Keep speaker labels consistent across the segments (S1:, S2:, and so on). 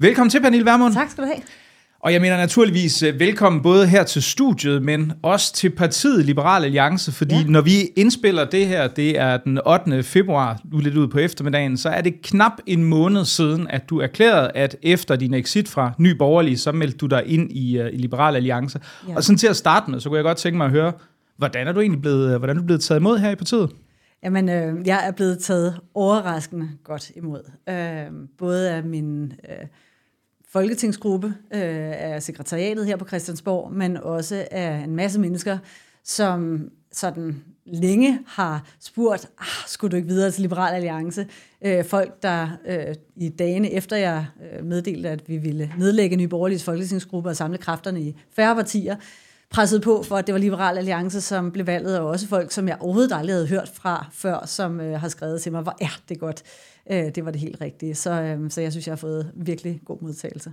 S1: Velkommen til, Pernille Vermund.
S2: Tak skal du have.
S1: Og jeg mener naturligvis øh, velkommen både her til studiet, men også til partiet Liberal Alliance, fordi ja. når vi indspiller det her, det er den 8. februar, nu lidt ud på eftermiddagen, så er det knap en måned siden, at du erklærede, at efter din exit fra Ny Borgerlige, så meldte du dig ind i, uh, i Liberal Alliance. Ja. Og sådan til at starte med, så kunne jeg godt tænke mig at høre, hvordan er du egentlig blevet, hvordan er du blevet taget imod her i partiet?
S2: Jamen, øh, jeg er blevet taget overraskende godt imod. Øh, både af min øh, folketingsgruppe, øh, af sekretariatet her på Christiansborg, men også af en masse mennesker, som sådan længe har spurgt, ah, skulle du ikke videre til Liberal Alliance? Øh, folk, der øh, i dagene efter jeg øh, meddelte, at vi ville nedlægge Nye Borgerliges folketingsgruppe og samle kræfterne i færre partier, presset på for, at det var Liberal Alliance, som blev valget, og også folk, som jeg overhovedet aldrig havde hørt fra før, som øh, har skrevet til mig, hvor er det godt. Øh, det var det helt rigtige. Så, øh, så jeg synes, jeg har fået virkelig god modtagelse.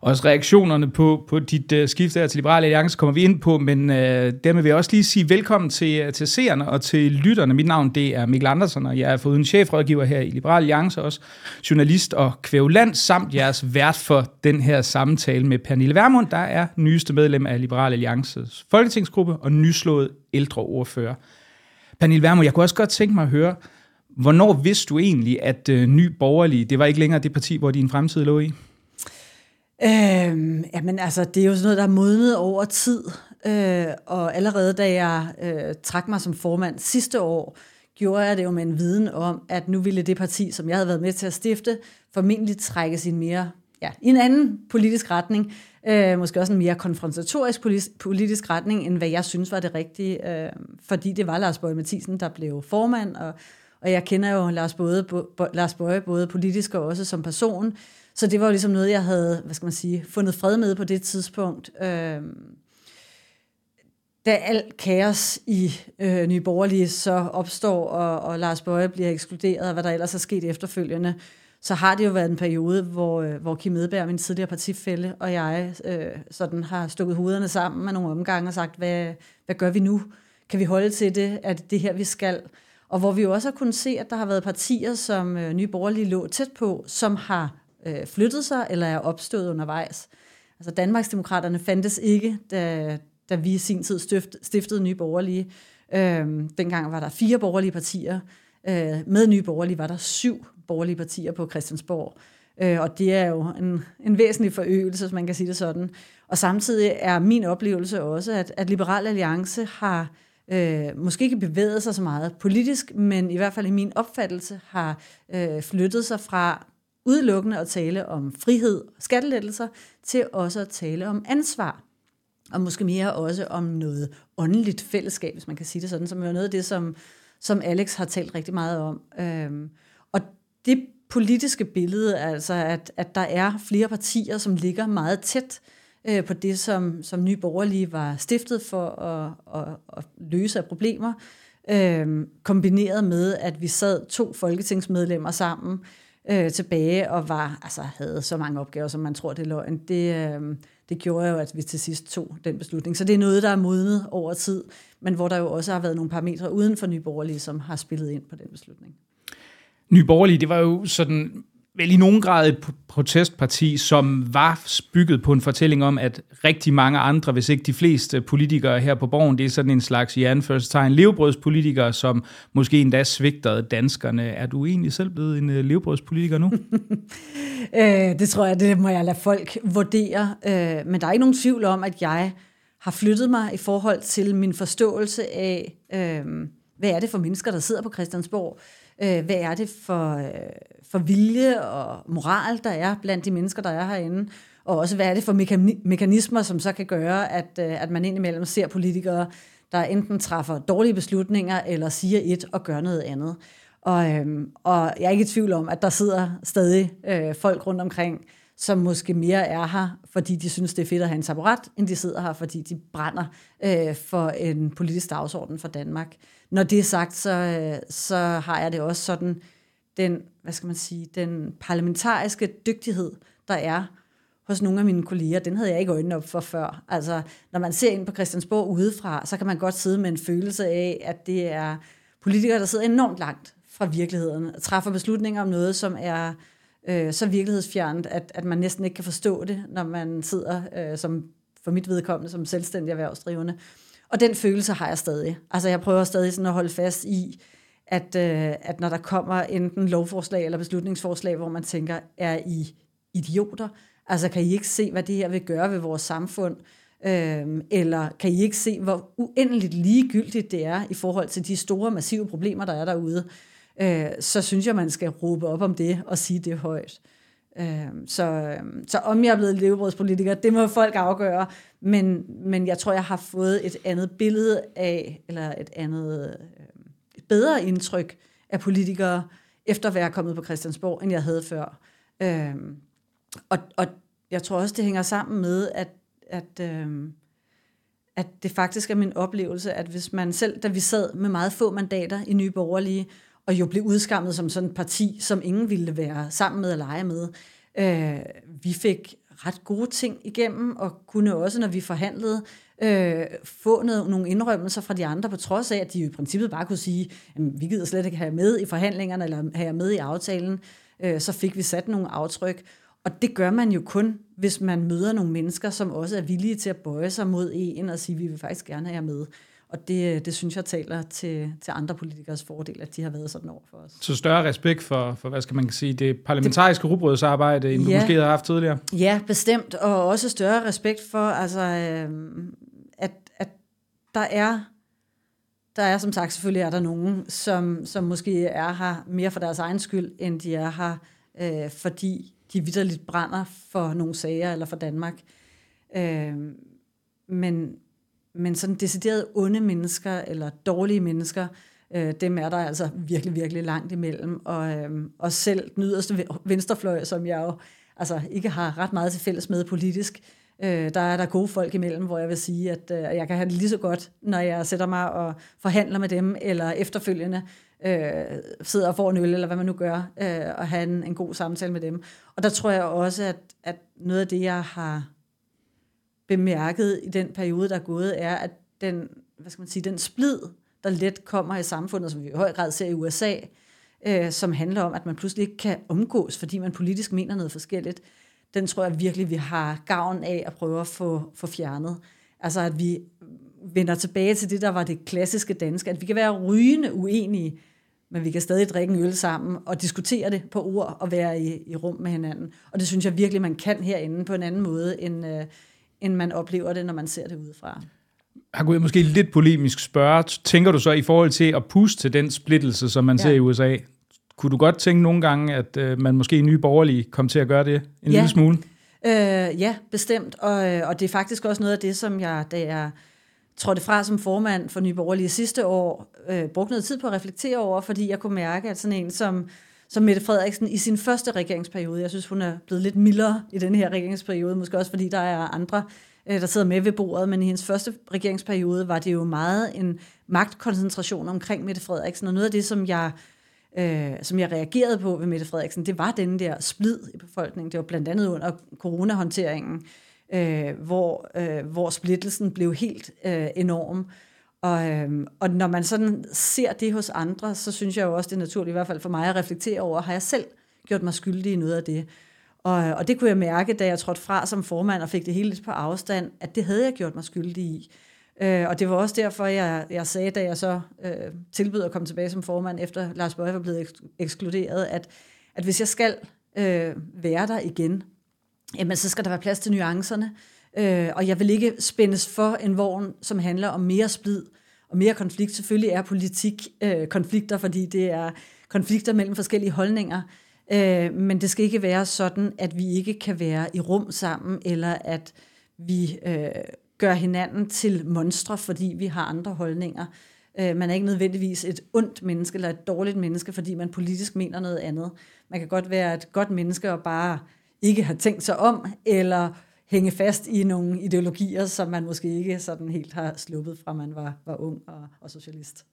S1: Også reaktionerne på, på dit uh, skift der til Liberale Alliance kommer vi ind på, men uh, dermed vil jeg også lige sige velkommen til, øh, til seerne og til lytterne. Mit navn det er Mikkel Andersen, og jeg er foruden chefrådgiver her i Liberale Alliance, også journalist og kvævland, samt jeres vært for den her samtale med Pernille Vermund, der er nyeste medlem af Liberale Alliances folketingsgruppe og nyslået ældre ordfører. Pernille Vermund, jeg kunne også godt tænke mig at høre, hvornår vidste du egentlig, at øh, Ny Borgerlige, det var ikke længere det parti, hvor din fremtid lå i?
S2: Øhm, jamen altså, det er jo sådan noget, der er modnet over tid. Øh, og allerede da jeg øh, trak mig som formand sidste år, gjorde jeg det jo med en viden om, at nu ville det parti, som jeg havde været med til at stifte, formentlig trække sin mere ja, i en anden politisk retning. Øh, måske også en mere konfrontatorisk politisk retning, end hvad jeg synes var det rigtige. Øh, fordi det var Lars Borg Mathisen, der blev formand, og, og jeg kender jo Lars, både, bo, Lars Bøge både politisk og også som person. Så det var jo ligesom noget, jeg havde, hvad skal man sige, fundet fred med på det tidspunkt. Øh, da alt kaos i øh, Nye Borgerlige så opstår, og, og Lars Bøje bliver ekskluderet, og hvad der ellers er sket efterfølgende, så har det jo været en periode, hvor, øh, hvor Kim Edberg, min tidligere partifælle, og jeg øh, sådan har stukket hovederne sammen med nogle omgange og sagt, hvad, hvad gør vi nu? Kan vi holde til det? Er det det her, vi skal? Og hvor vi jo også har kunnet se, at der har været partier, som øh, Nye Borgerlige lå tæt på, som har øh, flyttet sig eller er opstået undervejs. Altså Danmarksdemokraterne fandtes ikke, da, da vi i sin tid stift, stiftede Nye Borgerlige. Øh, dengang var der fire borgerlige partier. Øh, med Nye Borgerlige var der syv borgerlige partier på Christiansborg. Øh, og det er jo en, en væsentlig forøgelse, hvis man kan sige det sådan. Og samtidig er min oplevelse også, at, at Liberal Alliance har øh, måske ikke bevæget sig så meget politisk, men i hvert fald i min opfattelse har øh, flyttet sig fra udelukkende at tale om frihed og skattelettelser, til også at tale om ansvar. Og måske mere også om noget åndeligt fællesskab, hvis man kan sige det sådan, som er noget af det, som, som Alex har talt rigtig meget om. Øhm, og det politiske billede, altså at, at der er flere partier, som ligger meget tæt øh, Øh, på det, som, som Nye Borgerlige var stiftet for at, at, at løse af problemer, øh, kombineret med, at vi sad to folketingsmedlemmer sammen, øh, tilbage og var, altså, havde så mange opgaver, som man tror, det er løgn. Det, øh, det gjorde jo, at vi til sidst tog den beslutning. Så det er noget, der er modnet over tid, men hvor der jo også har været nogle parametre uden for Nyborgerlige, som har spillet ind på den beslutning.
S1: Nyborgerlige, det var jo sådan vel i nogen grad et protestparti, som var bygget på en fortælling om, at rigtig mange andre, hvis ikke de fleste politikere her på borgen, det er sådan en slags i anførselstegn levebrødspolitikere, som måske endda svigtede danskerne. Er du egentlig selv blevet en øh, levebrødspolitiker nu?
S2: øh, det tror jeg, det må jeg lade folk vurdere. Øh, men der er ikke nogen tvivl om, at jeg har flyttet mig i forhold til min forståelse af, øh, hvad er det for mennesker, der sidder på Christiansborg? Øh, Øh, hvad er det for, øh, for vilje og moral, der er blandt de mennesker, der er herinde? Og også, hvad er det for mekanismer, som så kan gøre, at, øh, at man indimellem ser politikere, der enten træffer dårlige beslutninger, eller siger et og gør noget andet. Og, øhm, og jeg er ikke i tvivl om, at der sidder stadig øh, folk rundt omkring, som måske mere er her, fordi de synes, det er fedt at have en taburet, end de sidder her, fordi de brænder øh, for en politisk dagsorden for Danmark. Når det er sagt, så, øh, så har jeg det også sådan, den, hvad skal man sige, den parlamentariske dygtighed, der er hos nogle af mine kolleger, den havde jeg ikke øjnene op for før. Altså, når man ser ind på Christiansborg udefra, så kan man godt sidde med en følelse af, at det er politikere, der sidder enormt langt fra virkeligheden, og træffer beslutninger om noget, som er øh, så virkelighedsfjernt, at, at man næsten ikke kan forstå det, når man sidder øh, som for mit vedkommende som selvstændig erhvervsdrivende. Og den følelse har jeg stadig. Altså jeg prøver stadig sådan at holde fast i, at, øh, at når der kommer enten lovforslag eller beslutningsforslag, hvor man tænker, er I idioter? Altså kan I ikke se, hvad det her vil gøre ved vores samfund? Øhm, eller kan I ikke se, hvor uendeligt ligegyldigt det er i forhold til de store, massive problemer, der er derude? Øh, så synes jeg, man skal råbe op om det og sige det højt. Øh, så, øhm, så om jeg er blevet levebrødspolitiker, det må folk afgøre, men, men jeg tror, jeg har fået et andet billede af, eller et andet øhm, et bedre indtryk af politikere, efter at være kommet på Christiansborg, end jeg havde før. Øh, og, og jeg tror også, det hænger sammen med, at, at, øh, at det faktisk er min oplevelse, at hvis man selv, da vi sad med meget få mandater i Nye Borgerlige, og jo blev udskammet som sådan et parti, som ingen ville være sammen med eller lege med. Øh, vi fik ret gode ting igennem, og kunne også, når vi forhandlede, øh, få noget, nogle indrømmelser fra de andre, på trods af, at de jo i princippet bare kunne sige, at vi gider slet ikke have med i forhandlingerne, eller have med i aftalen. Øh, så fik vi sat nogle aftryk. Og det gør man jo kun, hvis man møder nogle mennesker, som også er villige til at bøje sig mod en og sige, vi vil faktisk gerne have jer med. Og det, det synes jeg taler til, til andre politikers fordel, at de har været sådan over for os.
S1: Så større respekt for, for hvad skal man sige, det parlamentariske rugbrødsarbejde, end ja, du måske har haft tidligere?
S2: Ja, bestemt. Og også større respekt for, altså, øh, at, at der er der er som sagt selvfølgelig er der nogen, som, som måske er her mere for deres egen skyld, end de er her, øh, fordi de vidderligt brænder for nogle sager eller for Danmark. Øh, men, men sådan decideret onde mennesker eller dårlige mennesker, øh, dem er der altså virkelig, virkelig langt imellem. Og, øh, og selv den yderste venstrefløj, som jeg jo altså, ikke har ret meget til fælles med politisk, øh, der er der gode folk imellem, hvor jeg vil sige, at øh, jeg kan have det lige så godt, når jeg sætter mig og forhandler med dem, eller efterfølgende øh, sidder og får en øl, eller hvad man nu gør, øh, og have en, en god samtale med dem. Og der tror jeg også, at, at noget af det, jeg har bemærket i den periode, der er gået, er, at den, hvad skal man sige, den splid, der let kommer i samfundet, som vi i høj grad ser i USA, øh, som handler om, at man pludselig ikke kan omgås, fordi man politisk mener noget forskelligt, den tror jeg virkelig, vi har gavn af at prøve at få, få fjernet. Altså at vi vender tilbage til det, der var det klassiske danske, at vi kan være rygende uenige, men vi kan stadig drikke en øl sammen og diskutere det på ord og være i, i rum med hinanden. Og det synes jeg virkelig, man kan herinde på en anden måde, end, øh, end man oplever det, når man ser det udefra.
S1: Har kunne jeg måske lidt polemisk spørge, tænker du så i forhold til at puste til den splittelse, som man ja. ser i USA? Kunne du godt tænke nogle gange, at øh, man måske i Nye Borgerlige kom til at gøre det en ja. lille smule?
S2: Øh, ja, bestemt. Og, øh, og det er faktisk også noget af det, som jeg, da jeg trådte fra som formand for Nye Borgerlige sidste år, øh, brugte noget tid på at reflektere over, fordi jeg kunne mærke, at sådan en som som Mette Frederiksen i sin første regeringsperiode. Jeg synes, hun er blevet lidt mildere i den her regeringsperiode, måske også fordi der er andre, øh, der sidder med ved bordet, men i hendes første regeringsperiode var det jo meget en magtkoncentration omkring Mette Frederiksen, og noget af det, som jeg øh, som jeg reagerede på ved Mette Frederiksen, det var den der splid i befolkningen. Det var blandt andet under coronahåndteringen, øh, hvor, øh, hvor splittelsen blev helt øh, enorm. Og, øhm, og når man sådan ser det hos andre, så synes jeg jo også, det er naturligt, i hvert fald for mig, at reflektere over, har jeg selv gjort mig skyldig i noget af det? Og, og det kunne jeg mærke, da jeg trådte fra som formand og fik det hele lidt på afstand, at det havde jeg gjort mig skyldig i. Øh, og det var også derfor, jeg, jeg sagde, da jeg så øh, tilbød at komme tilbage som formand, efter Lars Bøge var blevet eks- ekskluderet, at, at hvis jeg skal øh, være der igen, jamen så skal der være plads til nuancerne. Øh, og jeg vil ikke spændes for en vogn, som handler om mere splid og mere konflikt. Selvfølgelig er politik øh, konflikter, fordi det er konflikter mellem forskellige holdninger. Øh, men det skal ikke være sådan, at vi ikke kan være i rum sammen, eller at vi øh, gør hinanden til monstre, fordi vi har andre holdninger. Øh, man er ikke nødvendigvis et ondt menneske eller et dårligt menneske, fordi man politisk mener noget andet. Man kan godt være et godt menneske og bare ikke have tænkt sig om, eller hænge fast i nogle ideologier, som man måske ikke sådan helt har sluppet fra, man var, var ung og, og socialist.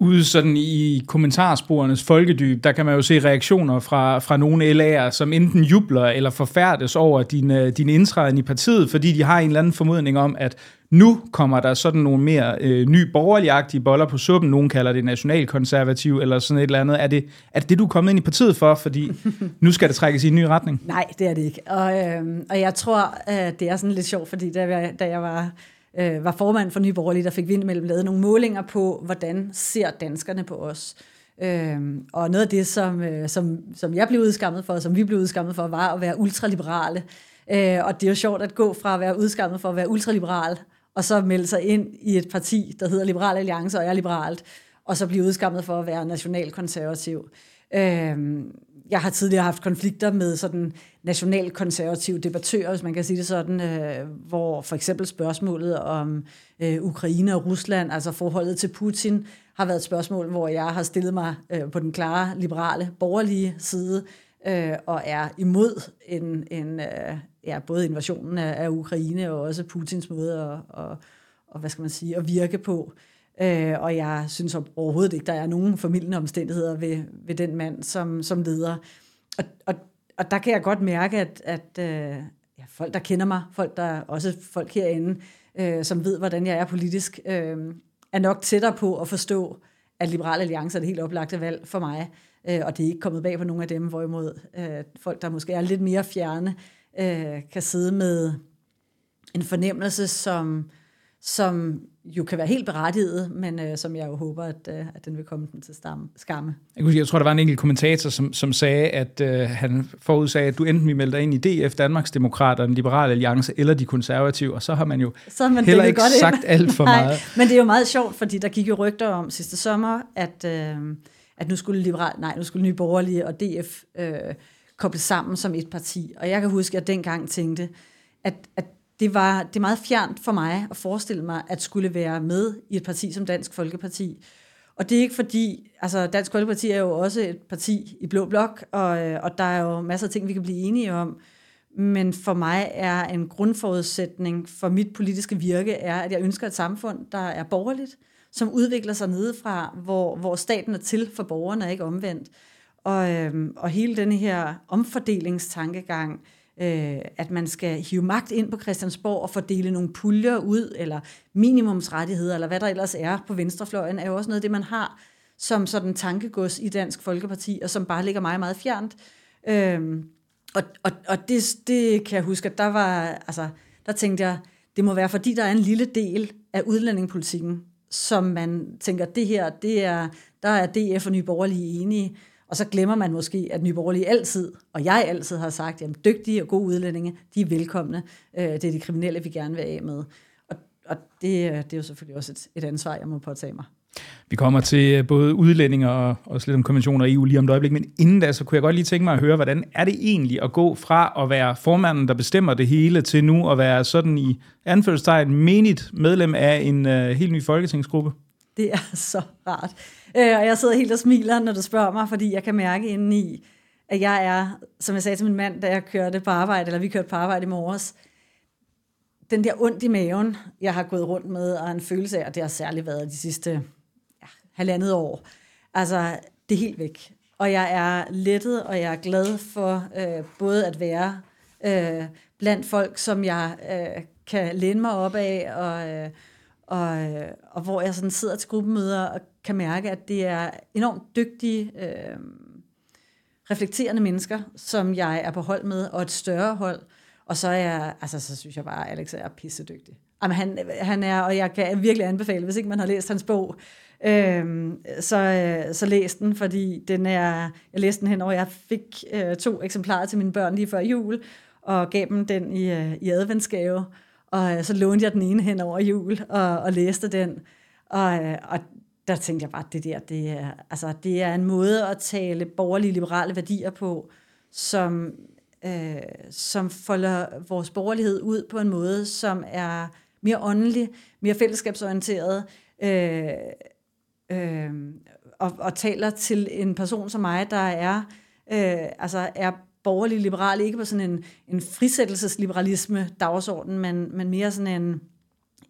S1: Ude sådan i kommentarsporenes folkedyb, der kan man jo se reaktioner fra, fra nogle LA'er, som enten jubler eller forfærdes over din, øh, din indtræden i partiet, fordi de har en eller anden formodning om, at nu kommer der sådan nogle mere øh, ny borgerligagtige boller på suppen. Nogen kalder det nationalkonservativ eller sådan et eller andet. Er det, er det det, du er kommet ind i partiet for? Fordi nu skal det trækkes i en ny retning.
S2: Nej, det er det ikke. Og, øh, og jeg tror, at det er sådan lidt sjovt, fordi da jeg, da jeg var øh, var formand for Nye Borgerlige, der fik vi indimellem lavet nogle målinger på, hvordan ser danskerne på os. Øh, og noget af det, som, øh, som, som jeg blev udskammet for, som vi blev udskammet for, var at være ultraliberale. Øh, og det er jo sjovt at gå fra at være udskammet for at være ultraliberal, og så melde sig ind i et parti, der hedder Liberal Alliance og er liberalt, og så blive udskammet for at være nationalkonservativ. Øh, jeg har tidligere haft konflikter med sådan nationalkonservative debattører, hvis man kan sige det sådan, øh, hvor for eksempel spørgsmålet om øh, Ukraine og Rusland, altså forholdet til Putin, har været et spørgsmål, hvor jeg har stillet mig øh, på den klare, liberale, borgerlige side, øh, og er imod en, en, øh, ja, både invasionen af, af Ukraine og også Putins måde at, og, og, hvad skal man sige, at virke på. Øh, og jeg synes overhovedet ikke, der er nogen formidlende omstændigheder ved, ved den mand som, som leder. Og, og, og der kan jeg godt mærke, at, at øh, ja, folk, der kender mig, folk, der også folk herinde, øh, som ved, hvordan jeg er politisk, øh, er nok tættere på at forstå, at Liberale Alliance er det helt oplagte valg for mig. Øh, og det er ikke kommet bag på nogen af dem, hvorimod øh, folk, der måske er lidt mere fjerne, øh, kan sidde med en fornemmelse, som, som jo kan være helt berettiget, men øh, som jeg jo håber, at, øh, at den vil komme den til stamme, skamme.
S1: Jeg, jeg tror, der var en enkelt kommentator, som, som sagde, at øh, han forudsagde, at du enten vil melde dig ind i DF, Danmarksdemokraterne, Liberale Alliance eller de konservative, og så har man jo så man heller ikke godt sagt ind. alt for Nej, meget.
S2: Men det er jo meget sjovt, fordi der gik jo rygter om sidste sommer, at, øh, at nu skulle Liberal, nej, nu skulle Nye Borgerlige og DF øh, koble sammen som et parti. Og jeg kan huske, at jeg dengang tænkte, at, at det var det er meget fjernt for mig at forestille mig, at skulle være med i et parti som Dansk Folkeparti. Og det er ikke fordi, altså Dansk Folkeparti er jo også et parti i blå blok, og, øh, og der er jo masser af ting, vi kan blive enige om. Men for mig er en grundforudsætning for mit politiske virke, er, at jeg ønsker et samfund, der er borgerligt, som udvikler sig nedefra, hvor, hvor staten er til for borgerne, ikke omvendt. Og, øhm, og hele den her omfordelingstankegang, øh, øh, at man skal hive magt ind på Christiansborg og fordele nogle puljer ud, eller minimumsrettigheder, eller hvad der ellers er på venstrefløjen, er jo også noget af det, man har som sådan tankegods i Dansk Folkeparti, og som bare ligger meget, meget fjernt. Øh, og og, og det, det kan jeg huske, at der var, altså, der tænkte jeg, det må være, fordi der er en lille del af udlændingepolitikken, som man tænker, det her, det er, der er DF og Nye Borgerlige enige, og så glemmer man måske, at Nyborgerlige altid, og jeg altid har sagt, at dygtige og gode udlændinge, de er velkomne. Øh, det er de kriminelle, vi gerne vil af med. Og, og det, øh, det er jo selvfølgelig også et, et ansvar, jeg må påtage mig.
S1: Vi kommer til øh, både udlændinge og også lidt om konventioner i EU lige om et øjeblik, men inden da, så kunne jeg godt lige tænke mig at høre, hvordan er det egentlig at gå fra at være formanden, der bestemmer det hele, til nu at være sådan i anførselstegn menigt medlem af en uh, helt ny folketingsgruppe?
S2: Det er så rart. Øh, og jeg sidder helt og smiler, når du spørger mig, fordi jeg kan mærke indeni, at jeg er, som jeg sagde til min mand, da jeg kørte på arbejde, eller vi kørte på arbejde i morges, den der ondt i maven, jeg har gået rundt med, og en følelse af, og det har særligt været de sidste ja, halvandet år, altså det er helt væk. Og jeg er lettet, og jeg er glad for øh, både at være øh, blandt folk, som jeg øh, kan læne mig op af, og, øh, og, øh, og hvor jeg sådan sidder til gruppemøder og kan mærke, at det er enormt dygtige, øh, reflekterende mennesker, som jeg er på hold med, og et større hold. Og så er jeg, altså så synes jeg bare, at Alex er pissedygtig. Jamen, han, han er, og jeg kan virkelig anbefale, hvis ikke man har læst hans bog, øh, så, øh, så læs den, fordi den er, jeg læste den hen over, jeg fik øh, to eksemplarer til mine børn lige før jul, og gav dem den i, øh, i adventsgave, og øh, så lånte jeg den ene hen over jul, og, og læste den, og, øh, og der tænkte jeg bare, at det der, det er, altså, det er en måde at tale borgerlige liberale værdier på, som, øh, som folder vores borgerlighed ud på en måde, som er mere åndelig, mere fællesskabsorienteret, øh, øh, og, og taler til en person som mig, der er, øh, altså er borgerlige liberal, ikke på sådan en, en frisættelsesliberalisme dagsorden, men, men mere sådan en,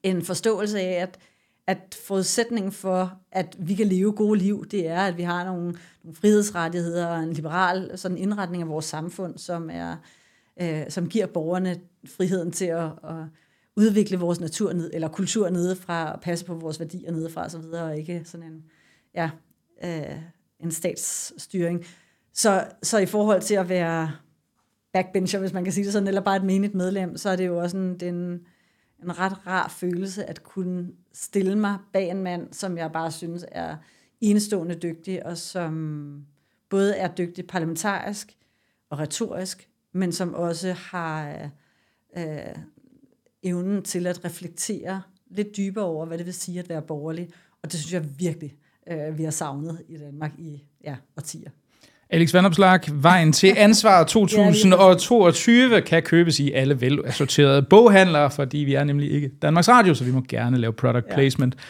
S2: en forståelse af, at at forudsætningen for, at vi kan leve gode liv, det er, at vi har nogle, nogle frihedsrettigheder og en liberal sådan indretning af vores samfund, som, er, øh, som giver borgerne friheden til at, at udvikle vores natur ned, eller kultur nedefra, og passe på vores værdier nedefra osv., og ikke sådan en, ja, øh, en statsstyring. Så, så i forhold til at være backbencher, hvis man kan sige det sådan, eller bare et menigt medlem, så er det jo også en, den, en ret rar følelse at kunne stille mig bag en mand, som jeg bare synes er enestående dygtig, og som både er dygtig parlamentarisk og retorisk, men som også har øh, evnen til at reflektere lidt dybere over, hvad det vil sige at være borgerlig. Og det synes jeg virkelig, øh, vi har savnet i Danmark i ja, årtier.
S1: Alex Vandopslag, Vejen til Ansvar 2022 kan købes i alle velassorterede boghandlere, fordi vi er nemlig ikke Danmarks Radio, så vi må gerne lave product placement. Ja.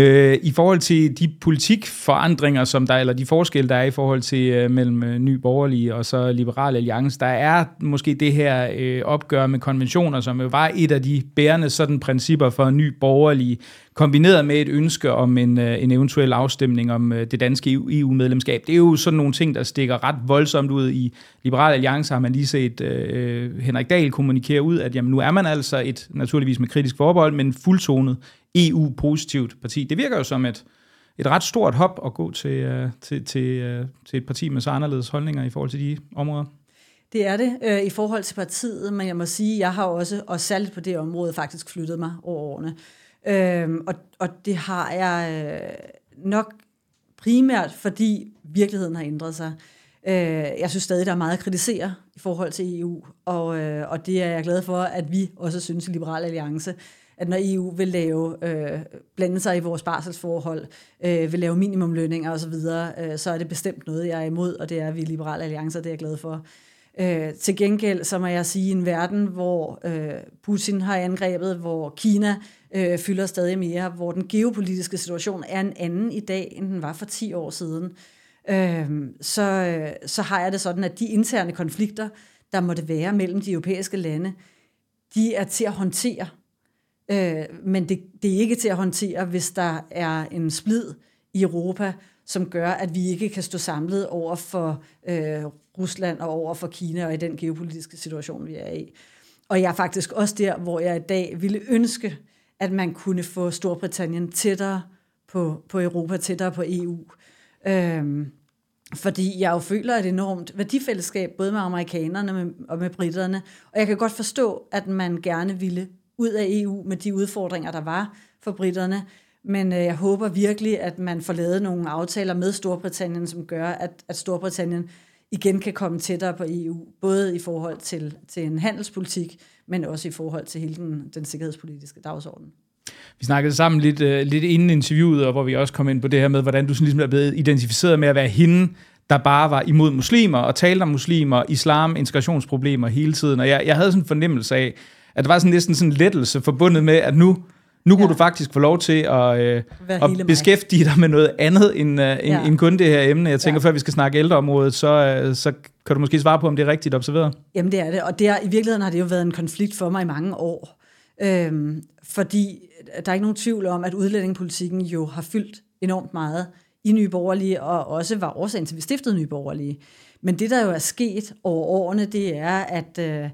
S1: Øh, I forhold til de politikforandringer, som der, eller de forskelle, der er i forhold til øh, mellem øh, Ny Borgerlige og så Liberal Alliance, der er måske det her øh, opgør med konventioner, som jo var et af de bærende sådan principper for Ny Borgerlige, kombineret med et ønske om en, øh, en eventuel afstemning om øh, det danske EU-medlemskab. E det er jo sådan nogle ting, der stikker ret voldsomt ud. I Liberal Alliance har man lige set øh, Henrik Dahl kommunikere ud, at jamen, nu er man altså et, naturligvis med kritisk forbehold, men fuldtonet EU-positivt parti. Det virker jo som et, et ret stort hop at gå til, uh, til, til, uh, til et parti med så anderledes holdninger i forhold til de områder.
S2: Det er det øh, i forhold til partiet, men jeg må sige, jeg har også, og særligt på det område, faktisk flyttet mig over årene. Øh, og, og det har jeg øh, nok primært, fordi virkeligheden har ændret sig. Øh, jeg synes stadig, der er meget at kritisere i forhold til EU, og, øh, og det er jeg glad for, at vi også synes i Liberal Alliance, at når EU vil lave, øh, blande sig i vores barselsforhold, øh, vil lave minimumlønninger osv., øh, så er det bestemt noget, jeg er imod, og det er vi Liberale Alliancer, det er jeg glad for. Øh, til gengæld, så må jeg sige, en verden, hvor øh, Putin har angrebet, hvor Kina øh, fylder stadig mere, hvor den geopolitiske situation er en anden i dag, end den var for 10 år siden, øh, så, øh, så har jeg det sådan, at de interne konflikter, der måtte være mellem de europæiske lande, de er til at håndtere. Øh, men det, det er ikke til at håndtere, hvis der er en splid i Europa, som gør, at vi ikke kan stå samlet over for øh, Rusland og over for Kina og i den geopolitiske situation, vi er i. Og jeg er faktisk også der, hvor jeg i dag ville ønske, at man kunne få Storbritannien tættere på, på Europa, tættere på EU. Øhm, fordi jeg jo føler et enormt værdifællesskab, både med amerikanerne og med britterne. Og jeg kan godt forstå, at man gerne ville ud af EU med de udfordringer, der var for britterne. Men øh, jeg håber virkelig, at man får lavet nogle aftaler med Storbritannien, som gør, at, at Storbritannien igen kan komme tættere på EU, både i forhold til, til en handelspolitik, men også i forhold til hele den, den sikkerhedspolitiske dagsorden.
S1: Vi snakkede sammen lidt, uh, lidt inden interviewet, og hvor vi også kom ind på det her med, hvordan du sådan ligesom er blevet identificeret med at være hende, der bare var imod muslimer og talte om muslimer, islam, integrationsproblemer hele tiden. Og jeg, jeg havde sådan en fornemmelse af, at der var sådan næsten sådan en lettelse forbundet med, at nu, nu kunne ja. du faktisk få lov til at, øh, at beskæftige dig med noget andet end, øh, ja. end, end kun det her emne. Jeg tænker, ja. før vi skal snakke ældreområdet, så, øh, så kan du måske svare på, om det er rigtigt observeret.
S2: Jamen det er det, og det er, i virkeligheden har det jo været en konflikt for mig i mange år. Øhm, fordi der er ikke nogen tvivl om, at udlændingepolitikken jo har fyldt enormt meget i Nye Borgerlige, og også var årsagen til, at vi stiftede Nye Borgerlige. Men det, der jo er sket over årene, det er, at, øh,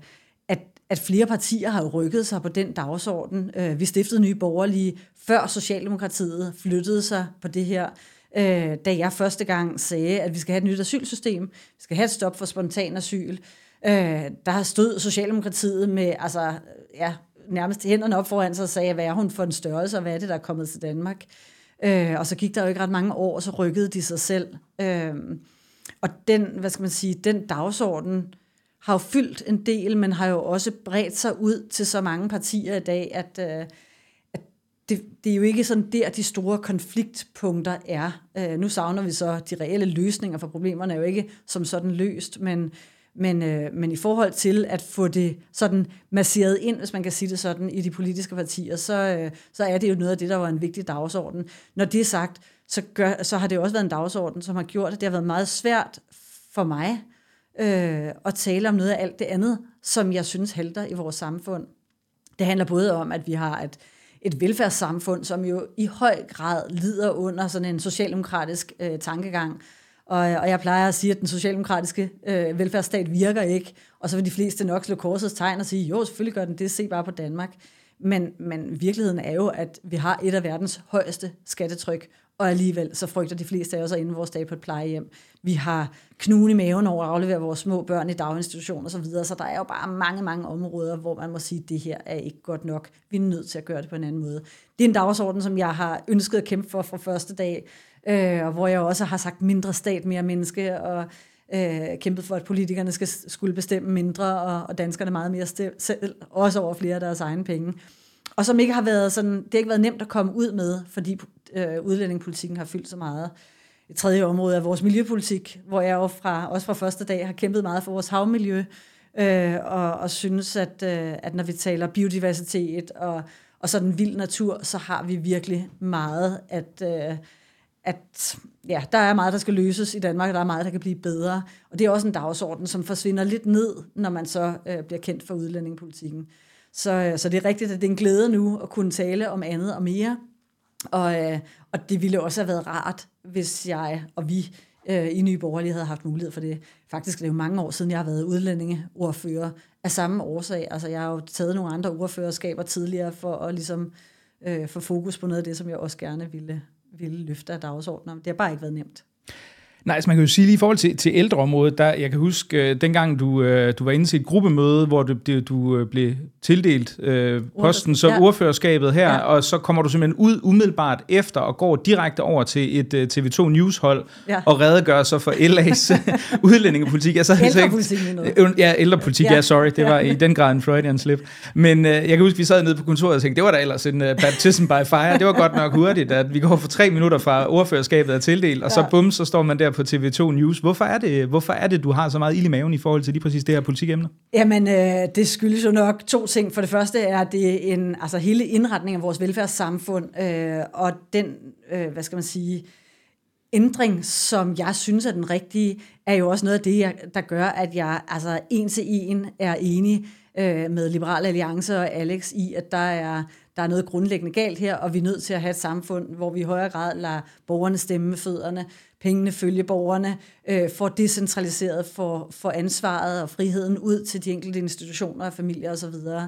S2: at flere partier har rykket sig på den dagsorden. Øh, vi stiftede Nye Borgerlige, før Socialdemokratiet flyttede sig på det her, øh, da jeg første gang sagde, at vi skal have et nyt asylsystem, vi skal have et stop for spontan asyl. Øh, der stod Socialdemokratiet med altså, ja, nærmest hænderne op foran sig og sagde, hvad er hun for en størrelse, og hvad er det, der er kommet til Danmark? Øh, og så gik der jo ikke ret mange år, og så rykkede de sig selv. og den, hvad skal man sige, den dagsorden, har jo fyldt en del, men har jo også bredt sig ud til så mange partier i dag, at, øh, at det, det er jo ikke sådan der, de store konfliktpunkter er. Øh, nu savner vi så de reelle løsninger, for problemerne er jo ikke som sådan løst, men, men, øh, men i forhold til at få det sådan masseret ind, hvis man kan sige det sådan, i de politiske partier, så, øh, så er det jo noget af det, der var en vigtig dagsorden. Når det er sagt, så, gør, så har det også været en dagsorden, som har gjort, at det har været meget svært for mig øh, og tale om noget af alt det andet, som jeg synes halter i vores samfund. Det handler både om, at vi har et, et velfærdssamfund, som jo i høj grad lider under sådan en socialdemokratisk øh, tankegang. Og, og jeg plejer at sige, at den socialdemokratiske øh, velfærdsstat virker ikke, og så vil de fleste nok slå korsets tegn og sige, jo, selvfølgelig gør den det, se bare på Danmark. Men, men virkeligheden er jo, at vi har et af verdens højeste skattetryk, og alligevel så frygter de fleste af os at vores dag på et plejehjem. Vi har knugen i maven over at aflevere vores små børn i daginstitutioner osv., så, videre, så der er jo bare mange, mange områder, hvor man må sige, at det her er ikke godt nok. Vi er nødt til at gøre det på en anden måde. Det er en dagsorden, som jeg har ønsket at kæmpe for fra første dag, øh, og hvor jeg også har sagt mindre stat, mere menneske, og øh, kæmpet for, at politikerne skal, skulle bestemme mindre, og, og danskerne meget mere selv, også over flere af deres egne penge. Og som ikke har været sådan, det har ikke været nemt at komme ud med, fordi øh, udlændingepolitikken har fyldt så meget. Et tredje område er vores miljøpolitik, hvor jeg jo fra, også fra første dag har kæmpet meget for vores havmiljø, øh, og, og synes, at, øh, at når vi taler biodiversitet og, og sådan vild natur, så har vi virkelig meget at... Øh, at ja, der er meget, der skal løses i Danmark, og der er meget, der kan blive bedre. Og det er også en dagsorden, som forsvinder lidt ned, når man så øh, bliver kendt for udlændingepolitikken. Så, øh, så det er rigtigt, at det er en glæde nu at kunne tale om andet og mere. Og, øh, og det ville også have været rart, hvis jeg og vi øh, i Nye Borgerlige havde haft mulighed for det. Faktisk det er jo mange år siden, jeg har været udlændingeordfører af samme årsag. Altså jeg har jo taget nogle andre ordførerskaber tidligere for at ligesom øh, få fokus på noget af det, som jeg også gerne ville, ville løfte af dagsordenen. Det har bare ikke været nemt.
S1: Nej, altså man kan jo sige lige i forhold til, til ældreområdet, der, jeg kan huske, uh, dengang du, uh, du var inde til et gruppemøde, hvor du, du uh, blev tildelt uh, posten som ja. ordførerskabet her, ja. og så kommer du simpelthen ud umiddelbart efter og går direkte over til et uh, TV2 News-hold ja. og redegør så for LA's udlændingepolitik.
S2: Altså, ældrepolitik,
S1: altså, Ja, ældrepolitik, ja. ja, sorry, det var ja. i den grad en Freudian slip. Men uh, jeg kan huske, vi sad nede på kontoret og tænkte, det var da ellers en uh, baptism by fire. Det var godt nok hurtigt, at vi går for tre minutter fra ordførerskabet er tildelt, og ja. så bum, så står man der på TV2 News. Hvorfor er, det, hvorfor er det, du har så meget ild i maven i forhold til lige præcis det her politikemne?
S2: Jamen, øh, det skyldes jo nok to ting. For det første er det en, altså hele indretningen af vores velfærdssamfund, øh, og den, øh, hvad skal man sige, ændring, som jeg synes er den rigtige, er jo også noget af det, der gør, at jeg altså en til en er enig øh, med Liberal Alliance og Alex i, at der er, der er noget grundlæggende galt her, og vi er nødt til at have et samfund, hvor vi i højere grad lader borgerne stemme med fødderne, pengene følge borgerne, øh, får decentraliseret for, for ansvaret og friheden ud til de enkelte institutioner og familier osv. Så,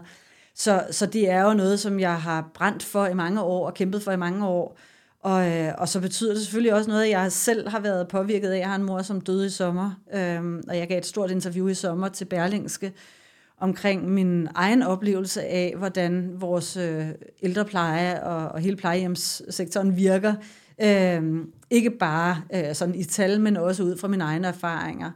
S2: så, så det er jo noget, som jeg har brændt for i mange år og kæmpet for i mange år. Og, øh, og så betyder det selvfølgelig også noget, at jeg selv har været påvirket af. Jeg har en mor, som døde i sommer, øh, og jeg gav et stort interview i sommer til Berlingske, omkring min egen oplevelse af, hvordan vores øh, ældrepleje og, og hele plejehjemssektoren virker. Øh, ikke bare øh, sådan i tal, men også ud fra mine egne erfaringer.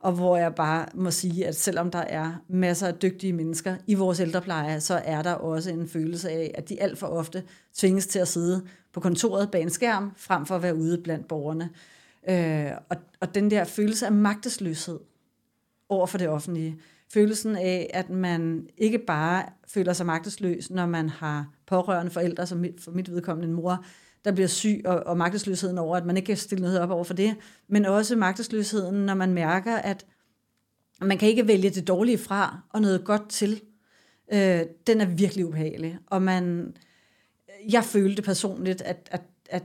S2: Og hvor jeg bare må sige, at selvom der er masser af dygtige mennesker i vores ældrepleje, så er der også en følelse af, at de alt for ofte tvinges til at sidde på kontoret bag en skærm, frem for at være ude blandt borgerne. Øh, og, og den der følelse af magtesløshed over for det offentlige, følelsen af, at man ikke bare føler sig magtesløs, når man har pårørende forældre, som for mit vedkommende en mor, der bliver syg, og, og magtesløsheden over, at man ikke kan stille noget op over for det, men også magtesløsheden, når man mærker, at man kan ikke vælge det dårlige fra og noget godt til. Øh, den er virkelig ubehagelig. Og man, jeg følte personligt, at, at, at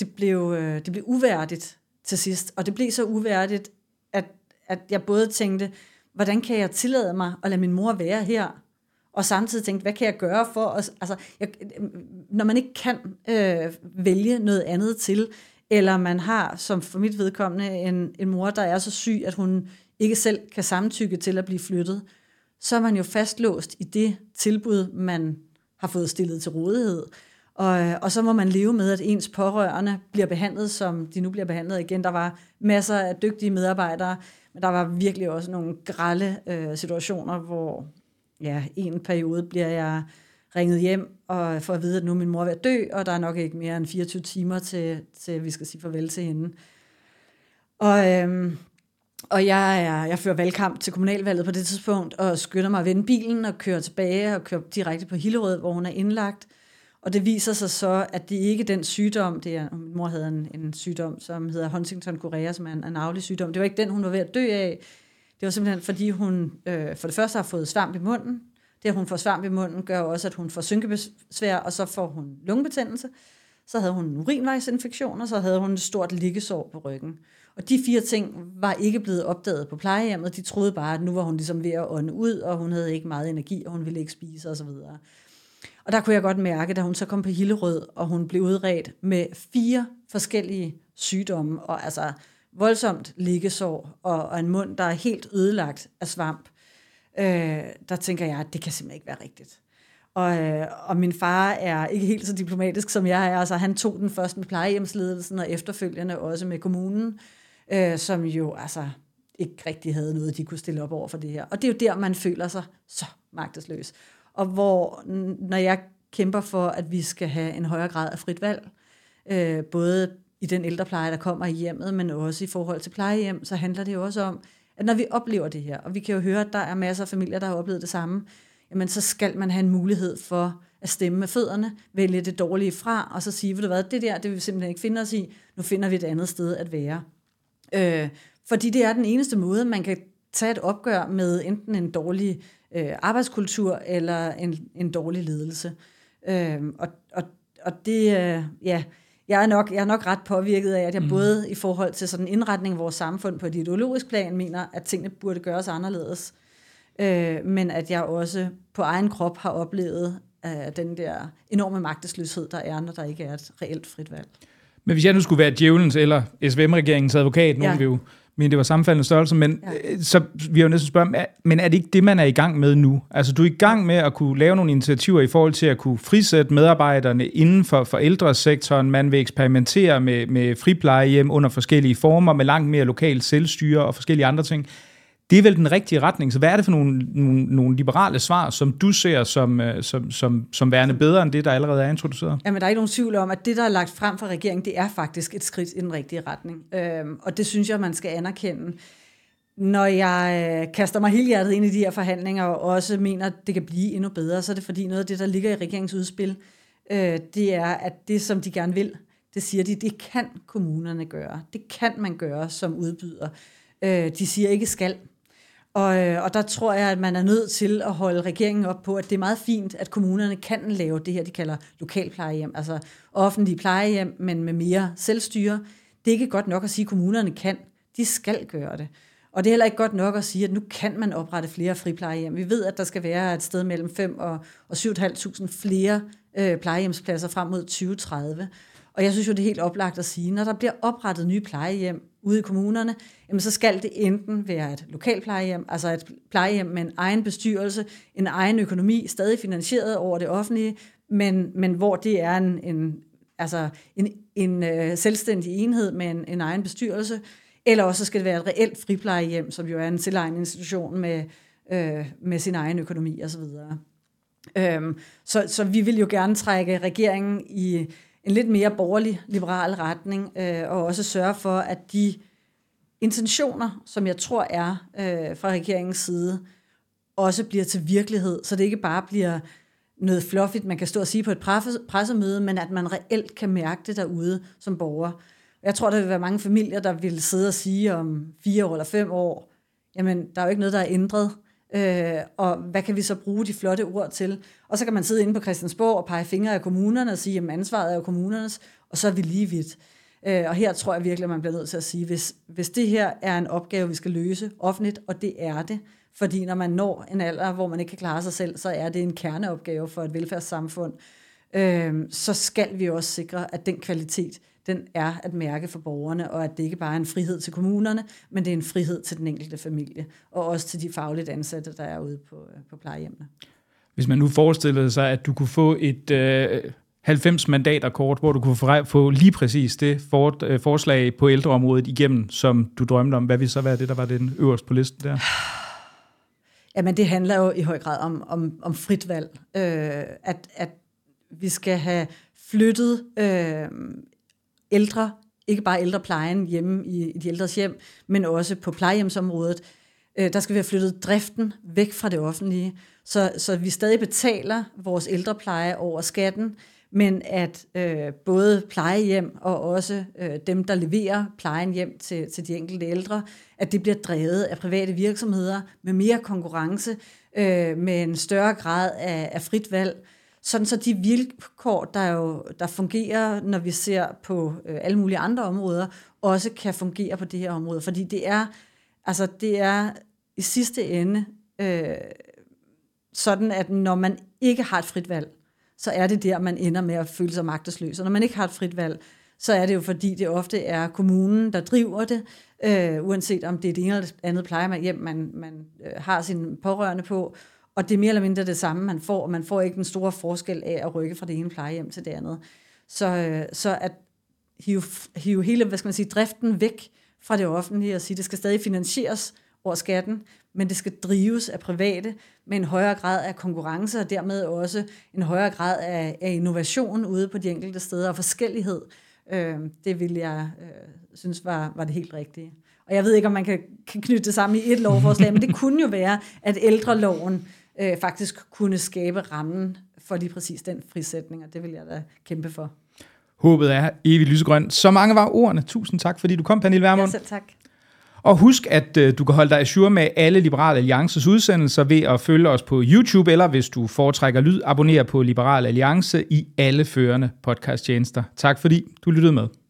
S2: det, blev, øh, det blev uværdigt til sidst. Og det blev så uværdigt, at, at jeg både tænkte, hvordan kan jeg tillade mig at lade min mor være her? Og samtidig tænkte, hvad kan jeg gøre for at, altså, jeg, når man ikke kan øh, vælge noget andet til, eller man har, som for mit vedkommende, en, en mor, der er så syg, at hun ikke selv kan samtykke til at blive flyttet, så er man jo fastlåst i det tilbud, man har fået stillet til rådighed. Og, øh, og så må man leve med, at ens pårørende bliver behandlet, som de nu bliver behandlet igen. Der var masser af dygtige medarbejdere, men der var virkelig også nogle grælde øh, situationer, hvor ja, en periode bliver jeg ringet hjem og får at vide, at nu min mor ved at dø, og der er nok ikke mere end 24 timer til, til vi skal sige farvel til hende. Og, øhm, og jeg, er, jeg fører valgkamp til kommunalvalget på det tidspunkt, og skynder mig at vende bilen og køre tilbage og køre direkte på Hillerød, hvor hun er indlagt. Og det viser sig så, at det ikke er den sygdom, det er, min mor havde en, en sygdom, som hedder Huntington Korea, som er en, en arvelig sygdom. Det var ikke den, hun var ved at dø af. Det var simpelthen, fordi hun øh, for det første har fået svamp i munden. Det, at hun får svamp i munden, gør også, at hun får synkebesvær, og så får hun lungebetændelse. Så havde hun en urinvejsinfektion, og så havde hun et stort liggesår på ryggen. Og de fire ting var ikke blevet opdaget på plejehjemmet. De troede bare, at nu var hun ligesom ved at ånde ud, og hun havde ikke meget energi, og hun ville ikke spise osv. Og der kunne jeg godt mærke, da hun så kom på Hillerød, og hun blev udredt med fire forskellige sygdomme, og altså voldsomt liggesår, og, og en mund, der er helt ødelagt af svamp, øh, der tænker jeg, at det kan simpelthen ikke være rigtigt. Og, øh, og min far er ikke helt så diplomatisk, som jeg er. Altså, han tog den først med plejehjemsledelsen, og efterfølgende også med kommunen, øh, som jo altså ikke rigtig havde noget, de kunne stille op over for det her. Og det er jo der, man føler sig så magtesløs. Og hvor, når jeg kæmper for, at vi skal have en højere grad af frit valg, øh, både i den ældrepleje, der kommer i hjemmet, men også i forhold til plejehjem, så handler det jo også om, at når vi oplever det her, og vi kan jo høre, at der er masser af familier, der har oplevet det samme, jamen så skal man have en mulighed for at stemme med fødderne, vælge det dårlige fra, og så sige, ved du hvad, det der, det vil vi simpelthen ikke finde os i, nu finder vi et andet sted at være. Øh, fordi det er den eneste måde, man kan tage et opgør med enten en dårlig øh, arbejdskultur eller en, en dårlig ledelse. Øh, og, og, og det, øh, ja, jeg er, nok, jeg er nok ret påvirket af, at jeg mm. både i forhold til sådan indretning af vores samfund på et ideologisk plan, mener, at tingene burde gøres anderledes, øh, men at jeg også på egen krop har oplevet øh, den der enorme magtesløshed, der er, når der ikke er et reelt frit valg.
S1: Men hvis jeg nu skulle være djævelens eller SVM-regeringens advokat, nu ja. vi jo men det var sammenfaldende størrelse, men ja. Øh, så vi har jo næsten spørge, men er det ikke det, man er i gang med nu? Altså, du er i gang med at kunne lave nogle initiativer i forhold til at kunne frisætte medarbejderne inden for forældresektoren. Man vil eksperimentere med, med friplejehjem under forskellige former, med langt mere lokalt selvstyre og forskellige andre ting det er vel den rigtige retning. Så hvad er det for nogle, nogle, nogle liberale svar, som du ser som, øh, som, som, som værende bedre end det, der allerede er introduceret?
S2: Jamen, der er ikke nogen tvivl om, at det, der er lagt frem fra regeringen, det er faktisk et skridt i den rigtige retning. Øhm, og det synes jeg, man skal anerkende. Når jeg øh, kaster mig hele hjertet ind i de her forhandlinger, og også mener, at det kan blive endnu bedre, så er det fordi noget af det, der ligger i regeringens udspil, øh, det er, at det, som de gerne vil, det siger de, det kan kommunerne gøre. Det kan man gøre som udbyder. Øh, de siger ikke skal. Og, øh, og der tror jeg, at man er nødt til at holde regeringen op på, at det er meget fint, at kommunerne kan lave det her, de kalder lokalplejehjem, altså offentlige plejehjem, men med mere selvstyre. Det er ikke godt nok at sige, at kommunerne kan. De skal gøre det. Og det er heller ikke godt nok at sige, at nu kan man oprette flere friplejehjem. Vi ved, at der skal være et sted mellem 5 og, og 7.500 flere øh, plejehjemspladser frem mod 2030. Og jeg synes jo, det er helt oplagt at sige, når der bliver oprettet nye plejehjem ude i kommunerne, jamen så skal det enten være et lokalplejehjem, altså et plejehjem med en egen bestyrelse, en egen økonomi, stadig finansieret over det offentlige, men, men hvor det er en, en, altså en, en øh, selvstændig enhed med en, en egen bestyrelse, eller også skal det være et reelt friplejehjem, som jo er en selvejende institution med, øh, med sin egen økonomi osv. Øhm, så, så vi vil jo gerne trække regeringen i en lidt mere borgerlig, liberal retning, øh, og også sørge for, at de intentioner, som jeg tror er øh, fra regeringens side, også bliver til virkelighed, så det ikke bare bliver noget fluffigt, man kan stå og sige på et pressemøde, men at man reelt kan mærke det derude som borger. Jeg tror, der vil være mange familier, der vil sidde og sige om fire år eller fem år, jamen, der er jo ikke noget, der er ændret. Øh, og hvad kan vi så bruge de flotte ord til? Og så kan man sidde inde på Christiansborg og pege fingre af kommunerne og sige, at ansvaret er jo kommunernes, og så er vi lige vidt. Øh, og her tror jeg virkelig, at man bliver nødt til at sige, hvis, hvis det her er en opgave, vi skal løse offentligt, og det er det, fordi når man når en alder, hvor man ikke kan klare sig selv, så er det en kerneopgave for et velfærdssamfund, øh, så skal vi også sikre, at den kvalitet, den er at mærke for borgerne, og at det ikke bare er en frihed til kommunerne, men det er en frihed til den enkelte familie, og også til de fagligt ansatte, der er ude på, øh, på plejehjemmene.
S1: Hvis man nu forestillede sig, at du kunne få et øh, 90 mandater kort, hvor du kunne få lige præcis det for, øh, forslag på ældreområdet igennem, som du drømte om, hvad ville så være det, der var den øverst på listen der?
S2: Jamen, det handler jo i høj grad om, om, om frit valg. Øh, at, at vi skal have flyttet øh, ældre, ikke bare ældreplejen hjemme i, i de ældres hjem, men også på plejehjemsområdet. Øh, der skal vi have flyttet driften væk fra det offentlige, så, så vi stadig betaler vores ældrepleje over skatten, men at øh, både plejehjem og også øh, dem, der leverer plejen hjem til, til de enkelte ældre, at det bliver drevet af private virksomheder med mere konkurrence, øh, med en større grad af, af frit valg, sådan så de vilkår, der, jo, der fungerer, når vi ser på øh, alle mulige andre områder, også kan fungere på det her område. Fordi det er, altså det er i sidste ende øh, sådan, at når man ikke har et frit valg, så er det der, man ender med at føle sig magtesløs. Og når man ikke har et frit valg, så er det jo fordi, det ofte er kommunen, der driver det, øh, uanset om det er det ene eller andet plejehjem, hjem, man, man øh, har sin pårørende på, og det er mere eller mindre det samme, man får, og man får ikke den store forskel af at rykke fra det ene plejehjem til det andet. Så, øh, så at hive, hive hele hvad skal man sige, driften væk fra det offentlige og sige, det skal stadig finansieres over skatten, men det skal drives af private med en højere grad af konkurrence, og dermed også en højere grad af, af innovation ude på de enkelte steder, og forskellighed. Øh, det vil jeg øh, synes var, var det helt rigtige. Og jeg ved ikke, om man kan, kan knytte det sammen i et lovforslag, men det kunne jo være, at ældreloven øh, faktisk kunne skabe rammen for lige præcis den frisætning, og det vil jeg da kæmpe for.
S1: Håbet er evigt lysegrøn. Så mange var ordene. Tusind tak, fordi du kom, Pernille Vermund.
S2: Ja, selv tak.
S1: Og husk, at øh, du kan holde dig assure med alle Liberal Alliances udsendelser ved at følge os på YouTube, eller hvis du foretrækker lyd, abonnere på Liberal Alliance i alle førende podcasttjenester. Tak fordi du lyttede med.